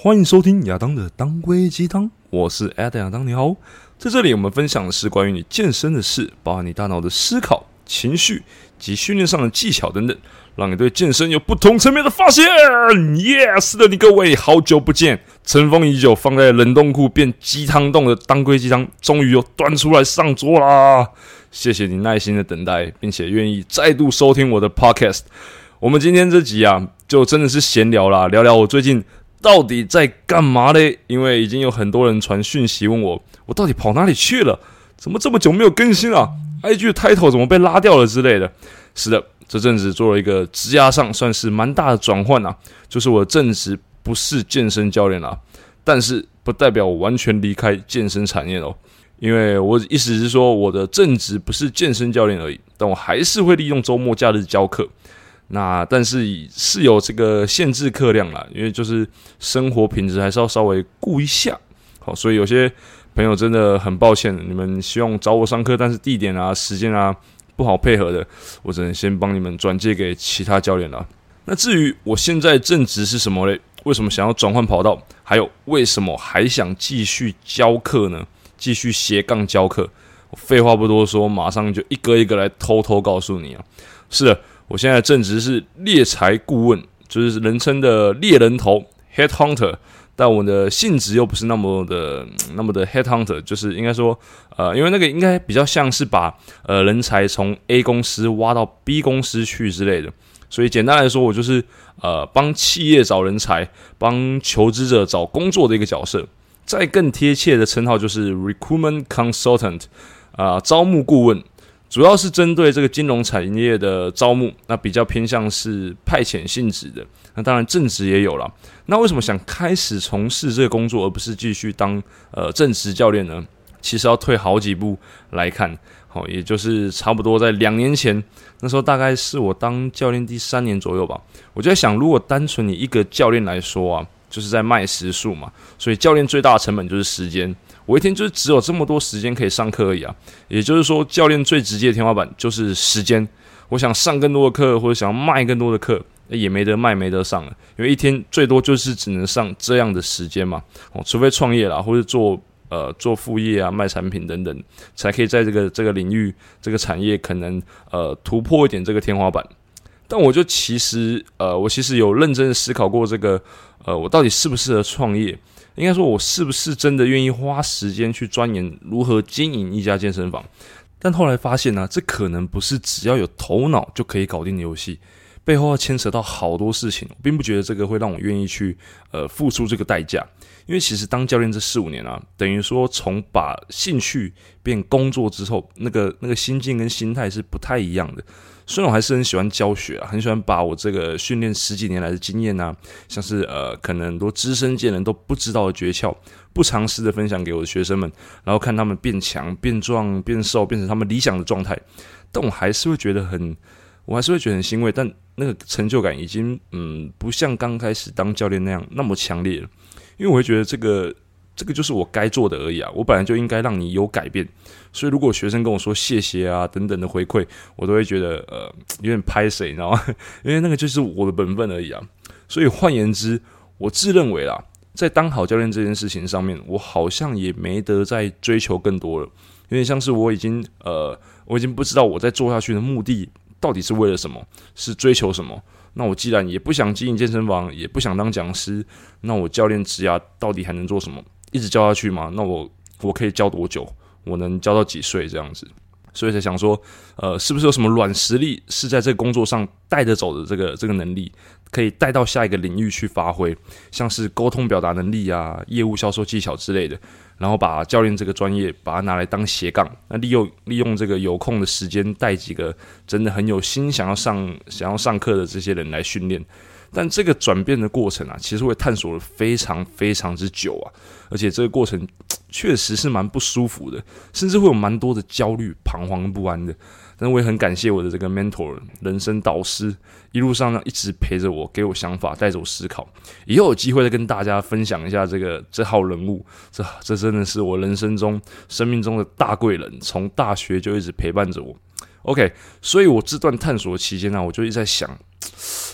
欢迎收听亚当的当归鸡汤，我是 Adam 亚当，你好，在这里我们分享的是关于你健身的事，包含你大脑的思考、情绪及训练上的技巧等等，让你对健身有不同层面的发现。Yes，是的，你各位好久不见，尘封已久，放在冷冻库变鸡汤冻的当归鸡汤，终于又端出来上桌啦！谢谢你耐心的等待，并且愿意再度收听我的 Podcast。我们今天这集啊，就真的是闲聊啦，聊聊我最近。到底在干嘛嘞？因为已经有很多人传讯息问我，我到底跑哪里去了？怎么这么久没有更新啊？IG 的 title 怎么被拉掉了之类的？是的，这阵子做了一个职涯上算是蛮大的转换啊，就是我正职不是健身教练啦，但是不代表我完全离开健身产业哦，因为我意思是说我的正职不是健身教练而已，但我还是会利用周末假日教课。那但是是有这个限制课量啦，因为就是生活品质还是要稍微顾一下，好，所以有些朋友真的很抱歉，你们希望找我上课，但是地点啊、时间啊不好配合的，我只能先帮你们转借给其他教练了。那至于我现在正职是什么嘞？为什么想要转换跑道？还有为什么还想继续教课呢？继续斜杠教课？废话不多说，马上就一个一个来偷偷告诉你啊！是的。我现在正职是猎才顾问，就是人称的猎人头 （head hunter），但我的性质又不是那么的那么的 head hunter，就是应该说，呃，因为那个应该比较像是把呃人才从 A 公司挖到 B 公司去之类的，所以简单来说，我就是呃帮企业找人才，帮求职者找工作的一个角色。再更贴切的称号就是 recruitment consultant，啊、招募顾问。主要是针对这个金融产业的招募，那比较偏向是派遣性质的。那当然正职也有了。那为什么想开始从事这个工作，而不是继续当呃正职教练呢？其实要退好几步来看，好，也就是差不多在两年前，那时候大概是我当教练第三年左右吧。我就在想，如果单纯你一个教练来说啊，就是在卖时数嘛，所以教练最大的成本就是时间。我一天就是只有这么多时间可以上课而已啊，也就是说，教练最直接的天花板就是时间。我想上更多的课，或者想要卖更多的课，也没得卖，没得上了，因为一天最多就是只能上这样的时间嘛。哦，除非创业啦，或者做呃做副业啊，卖产品等等，才可以在这个这个领域、这个产业可能呃突破一点这个天花板。但我就其实呃，我其实有认真思考过这个呃，我到底适不适合创业。应该说，我是不是真的愿意花时间去钻研如何经营一家健身房？但后来发现呢、这可能不是只要有头脑就可以搞定的游戏，背后要牵扯到好多事情。我并不觉得这个会让我愿意去呃付出这个代价，因为其实当教练这四五年啊，等于说从把兴趣变工作之后，那个那个心境跟心态是不太一样的。虽然我还是很喜欢教学，很喜欢把我这个训练十几年来的经验啊，像是呃，可能很多资深界人都不知道的诀窍，不尝试的分享给我的学生们，然后看他们变强、变壮、变瘦，变成他们理想的状态。但我还是会觉得很，我还是会觉得很欣慰。但那个成就感已经嗯，不像刚开始当教练那样那么强烈了，因为我会觉得这个。这个就是我该做的而已啊！我本来就应该让你有改变，所以如果学生跟我说谢谢啊等等的回馈，我都会觉得呃有点拍谁，你知道吗？因为那个就是我的本分而已啊。所以换言之，我自认为啦，在当好教练这件事情上面，我好像也没得再追求更多了，有点像是我已经呃我已经不知道我在做下去的目的到底是为了什么，是追求什么。那我既然也不想经营健身房，也不想当讲师，那我教练职涯到底还能做什么？一直教下去吗？那我我可以教多久？我能教到几岁这样子？所以才想说，呃，是不是有什么软实力是在这个工作上带着走的这个这个能力，可以带到下一个领域去发挥，像是沟通表达能力啊、业务销售技巧之类的，然后把教练这个专业把它拿来当斜杠，那利用利用这个有空的时间带几个真的很有心想要上想要上课的这些人来训练。但这个转变的过程啊，其实会探索了非常非常之久啊，而且这个过程 确实是蛮不舒服的，甚至会有蛮多的焦虑、彷徨不安的。但我也很感谢我的这个 mentor 人生导师，一路上呢一直陪着我，给我想法，带着我思考。以后有机会再跟大家分享一下这个这号人物，这这真的是我人生中、生命中的大贵人，从大学就一直陪伴着我。OK，所以我这段探索期间呢，我就一直在想。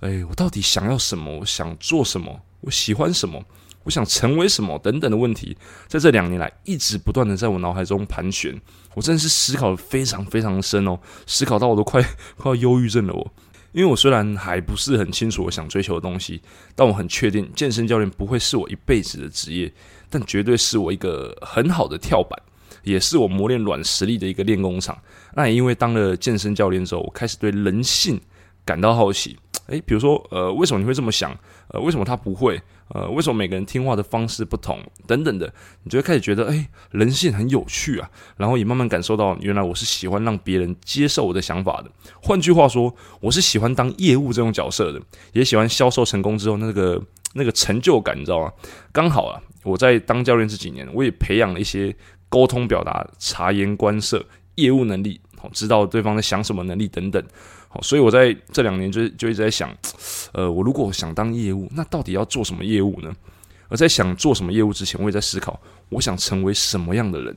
哎，我到底想要什么？我想做什么？我喜欢什么？我想成为什么等等的问题，在这两年来一直不断的在我脑海中盘旋。我真的是思考的非常非常深哦，思考到我都快 快要忧郁症了我。因为我虽然还不是很清楚我想追求的东西，但我很确定健身教练不会是我一辈子的职业，但绝对是我一个很好的跳板，也是我磨练软实力的一个练功场。那也因为当了健身教练之后，我开始对人性感到好奇。诶，比如说，呃，为什么你会这么想？呃，为什么他不会？呃，为什么每个人听话的方式不同？等等的，你就会开始觉得，诶，人性很有趣啊。然后也慢慢感受到，原来我是喜欢让别人接受我的想法的。换句话说，我是喜欢当业务这种角色的，也喜欢销售成功之后那个那个成就感，你知道吗？刚好啊，我在当教练这几年，我也培养了一些沟通表达、察言观色、业务能力，知道对方在想什么能力等等。好，所以我在这两年就就一直在想，呃，我如果想当业务，那到底要做什么业务呢？而在想做什么业务之前，我也在思考，我想成为什么样的人。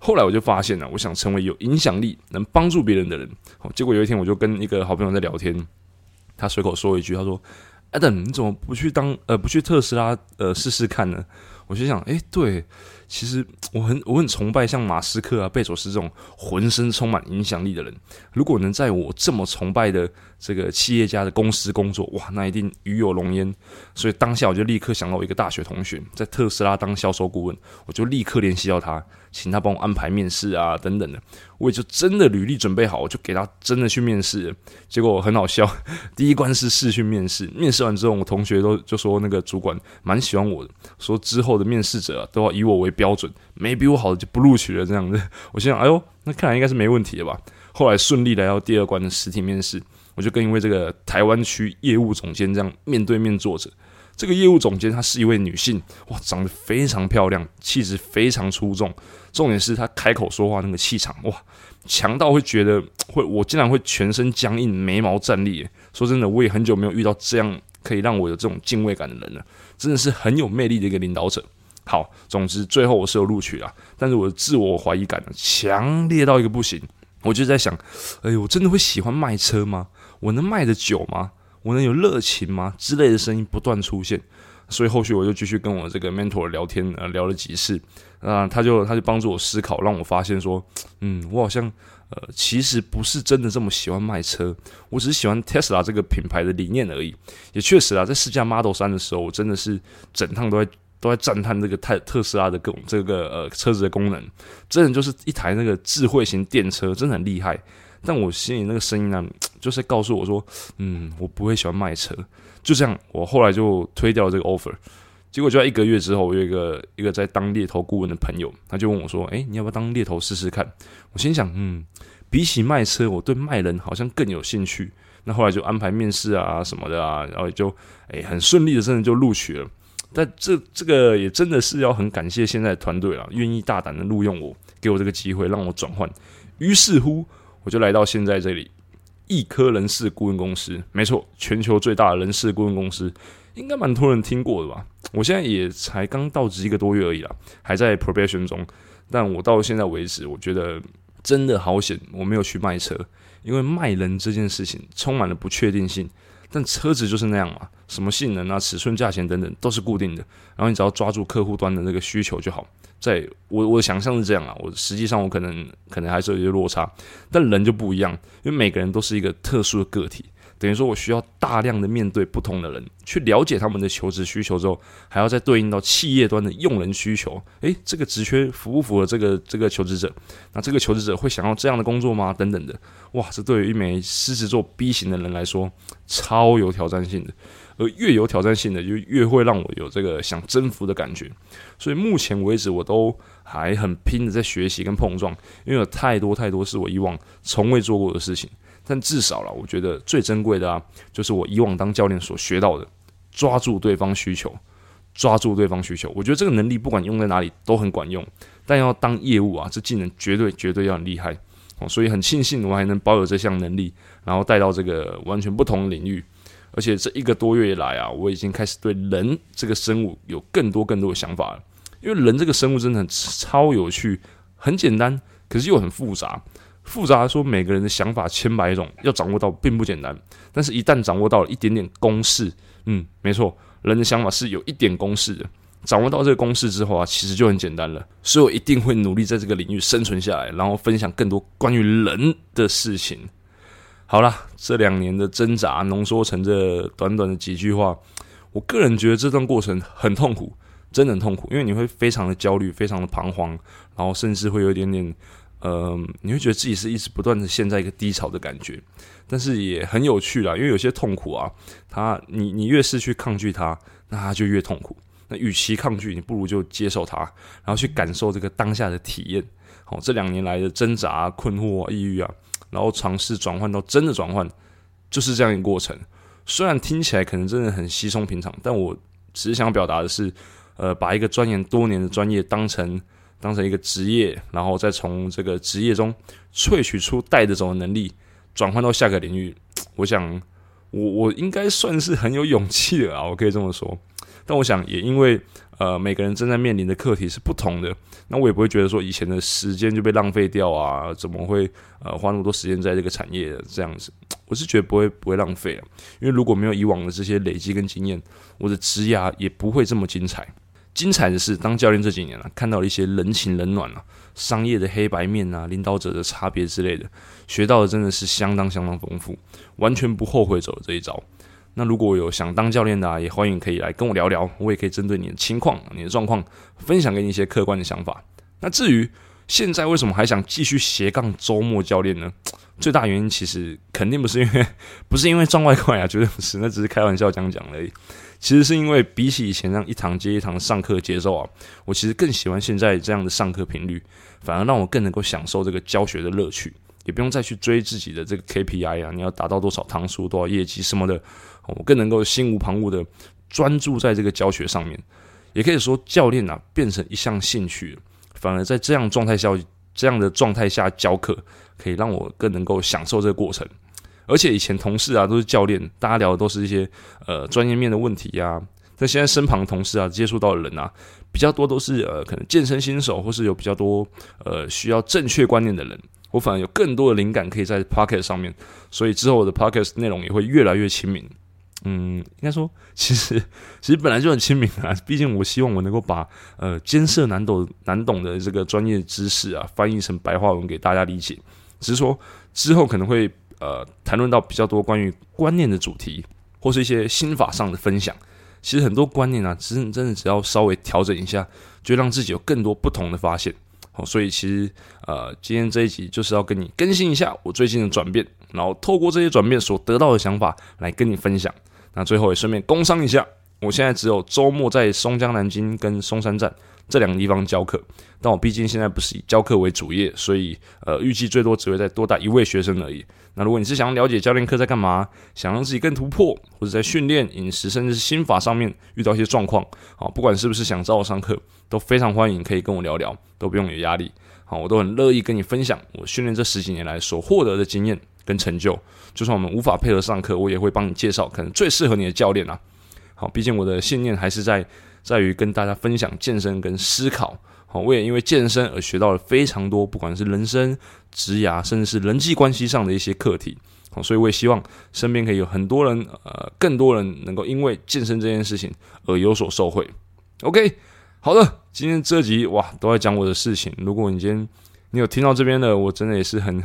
后来我就发现了，我想成为有影响力、能帮助别人的人。好，结果有一天我就跟一个好朋友在聊天，他随口说一句，他说：“Adam，你怎么不去当呃不去特斯拉呃试试看呢？”我就想，诶，对。其实 我很我很崇拜像马斯克啊、贝佐斯这种浑身充满影响力的人。如果能在我这么崇拜的这个企业家的公司工作，哇，那一定与有荣焉。所以当下我就立刻想到我一个大学同学在特斯拉当销售顾问，我就立刻联系到他，请他帮我安排面试啊等等的。我也就真的履历准备好，我就给他真的去面试。结果很好笑，第一关是试训面试，面试完之后，我同学都就说那个主管蛮喜欢我的，说之后的面试者，都要以我为。标准没比我好的就不录取了，这样子，我心想，哎呦，那看来应该是没问题的吧。后来顺利来到第二关的实体面试，我就跟一位这个台湾区业务总监这样面对面坐着。这个业务总监她是一位女性，哇，长得非常漂亮，气质非常出众。重点是她开口说话那个气场，哇，强到会觉得会我竟然会全身僵硬，眉毛战立。说真的，我也很久没有遇到这样可以让我有这种敬畏感的人了，真的是很有魅力的一个领导者。好，总之最后我是有录取了，但是我的自我怀疑感呢，强烈到一个不行。我就在想，哎呦，我真的会喜欢卖车吗？我能卖得久吗？我能有热情吗？之类的声音不断出现，所以后续我就继续跟我这个 mentor 聊天，呃，聊了几次，啊、他就他就帮助我思考，让我发现说，嗯，我好像呃，其实不是真的这么喜欢卖车，我只是喜欢 Tesla 这个品牌的理念而已。也确实啊，在试驾 Model 3的时候，我真的是整趟都在。都在赞叹这个特特斯拉的各这个呃车子的功能，真的就是一台那个智慧型电车，真的很厉害。但我心里那个声音呢，就是告诉我说，嗯，我不会喜欢卖车。就这样，我后来就推掉了这个 offer。结果就在一个月之后，我有一个一个在当猎头顾问的朋友，他就问我说，诶，你要不要当猎头试试看？我心想，嗯，比起卖车，我对卖人好像更有兴趣。那后来就安排面试啊什么的啊，然后就诶很顺利的，真的就录取了。但这这个也真的是要很感谢现在团队了，愿意大胆的录用我，给我这个机会让我转换。于是乎，我就来到现在这里，易科人事顾问公司。没错，全球最大的人事顾问公司，应该蛮多人听过的吧？我现在也才刚到职一个多月而已啦，还在 probation 中。但我到现在为止，我觉得真的好险，我没有去卖车，因为卖人这件事情充满了不确定性。但车子就是那样嘛，什么性能啊、尺寸、价钱等等都是固定的，然后你只要抓住客户端的那个需求就好。在我我想象是这样啊，我实际上我可能可能还是有些落差，但人就不一样，因为每个人都是一个特殊的个体。等于说，我需要大量的面对不同的人，去了解他们的求职需求之后，还要再对应到企业端的用人需求。诶，这个职缺符不符合这个这个求职者？那这个求职者会想要这样的工作吗？等等的，哇，这对于一枚狮子座 B 型的人来说，超有挑战性的。而越有挑战性的，就越会让我有这个想征服的感觉。所以目前为止，我都还很拼的在学习跟碰撞，因为有太多太多是我以往从未做过的事情。但至少啦，我觉得最珍贵的啊，就是我以往当教练所学到的，抓住对方需求，抓住对方需求。我觉得这个能力不管用在哪里都很管用，但要当业务啊，这技能绝对绝对要很厉害哦。所以很庆幸我还能保有这项能力，然后带到这个完全不同的领域。而且这一个多月以来啊，我已经开始对人这个生物有更多更多的想法了。因为人这个生物真的很超有趣，很简单，可是又很复杂。复杂说，每个人的想法千百种，要掌握到并不简单。但是，一旦掌握到了一点点公式，嗯，没错，人的想法是有一点公式的。掌握到这个公式之后啊，其实就很简单了。所以我一定会努力在这个领域生存下来，然后分享更多关于人的事情。好了，这两年的挣扎浓缩成这短短的几句话，我个人觉得这段过程很痛苦，真的很痛苦，因为你会非常的焦虑，非常的彷徨，然后甚至会有一点点。呃，你会觉得自己是一直不断的陷在一个低潮的感觉，但是也很有趣啦，因为有些痛苦啊，它你你越是去抗拒它，那它就越痛苦。那与其抗拒，你不如就接受它，然后去感受这个当下的体验。好，这两年来的挣扎、困惑啊、抑郁啊，然后尝试转换到真的转换，就是这样一个过程。虽然听起来可能真的很稀松平常，但我只是想表达的是，呃，把一个钻研多年的专业当成。当成一个职业，然后再从这个职业中萃取出带得走的能力，转换到下个领域。我想，我我应该算是很有勇气的啊，我可以这么说。但我想，也因为呃每个人正在面临的课题是不同的，那我也不会觉得说以前的时间就被浪费掉啊，怎么会呃花那么多时间在这个产业这样子？我是觉得不会不会浪费啊，因为如果没有以往的这些累积跟经验，我的职涯也不会这么精彩。精彩的是，当教练这几年、啊，看到了一些人情冷暖啊，商业的黑白面啊，领导者的差别之类的，学到的真的是相当相当丰富，完全不后悔走这一招。那如果有想当教练的啊，也欢迎可以来跟我聊聊，我也可以针对你的情况、你的状况，分享给你一些客观的想法。那至于现在为什么还想继续斜杠周末教练呢？最大原因其实肯定不是因为 不是因为赚外快啊，绝对不是，那只是开玩笑讲讲而已。其实是因为比起以前让一堂接一堂上课节奏啊，我其实更喜欢现在这样的上课频率，反而让我更能够享受这个教学的乐趣，也不用再去追自己的这个 KPI 啊，你要达到多少堂数、多少业绩什么的，我更能够心无旁骛的专注在这个教学上面。也可以说，教练啊变成一项兴趣，反而在这样状态下、这样的状态下教课，可以让我更能够享受这个过程。而且以前同事啊都是教练，大家聊的都是一些呃专业面的问题呀、但现在身旁同事啊接触到的人啊比较多，都是呃可能健身新手，或是有比较多呃需要正确观念的人。我反而有更多的灵感可以在 Podcast 上面，所以之后我的 Podcast 内容也会越来越亲民。嗯，应该说其实 其实本来就很亲民啊，毕竟我希望我能够把呃艰涩难懂难懂的这个专业知识啊翻译成白话文给大家理解。只是说之后可能会。呃，谈论到比较多关于观念的主题，或是一些心法上的分享。其实很多观念啊，其实真的只要稍微调整一下，就让自己有更多不同的发现。好，所以其实呃，今天这一集就是要跟你更新一下我最近的转变，然后透过这些转变所得到的想法来跟你分享。那最后也顺便工商一下，我现在只有周末在松江南京跟松山站。这两个地方教课，但我毕竟现在不是以教课为主业，所以呃，预计最多只会再多带一位学生而已。那如果你是想要了解教练课在干嘛，想让自己更突破，或者在训练、饮食甚至是心法上面遇到一些状况，好，不管是不是想找我上课，都非常欢迎可以跟我聊聊，都不用有压力。好，我都很乐意跟你分享我训练这十几年来所获得的经验跟成就。就算我们无法配合上课，我也会帮你介绍可能最适合你的教练啊。好，毕竟我的信念还是在。在于跟大家分享健身跟思考，好，我也因为健身而学到了非常多，不管是人生、职涯，甚至是人际关系上的一些课题，好，所以我也希望身边可以有很多人，呃，更多人能够因为健身这件事情而有所受惠。OK，好的，今天这集哇都在讲我的事情。如果你今天你有听到这边的，我真的也是很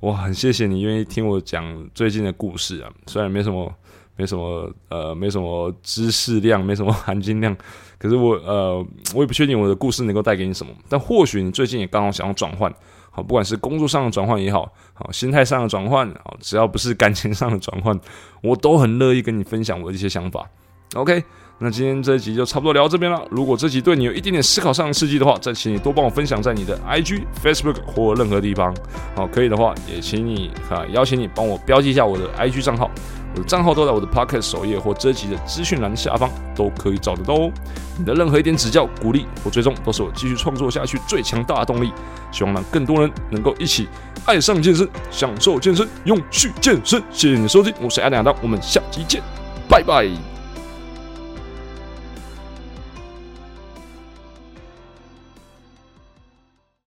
哇，很谢谢你愿意听我讲最近的故事啊，虽然没什么。没什么呃，没什么知识量，没什么含金量。可是我呃，我也不确定我的故事能够带给你什么。但或许你最近也刚好想要转换，好，不管是工作上的转换也好，好，心态上的转换，好，只要不是感情上的转换，我都很乐意跟你分享我的一些想法。OK，那今天这一集就差不多聊到这边了。如果这集对你有一点点思考上的刺激的话，再请你多帮我分享在你的 IG、Facebook 或任何地方。好，可以的话，也请你啊邀请你帮我标记一下我的 IG 账号。我的账号都在我的 Pocket 首页或这集的资讯栏下方都可以找得到哦。你的任何一点指教、鼓励或追踪，都是我继续创作下去最强大的动力。希望让更多人能够一起爱上健身，享受健身，永续健身。谢谢你的收听，我是 Adam 亚当，我们下期见，拜拜。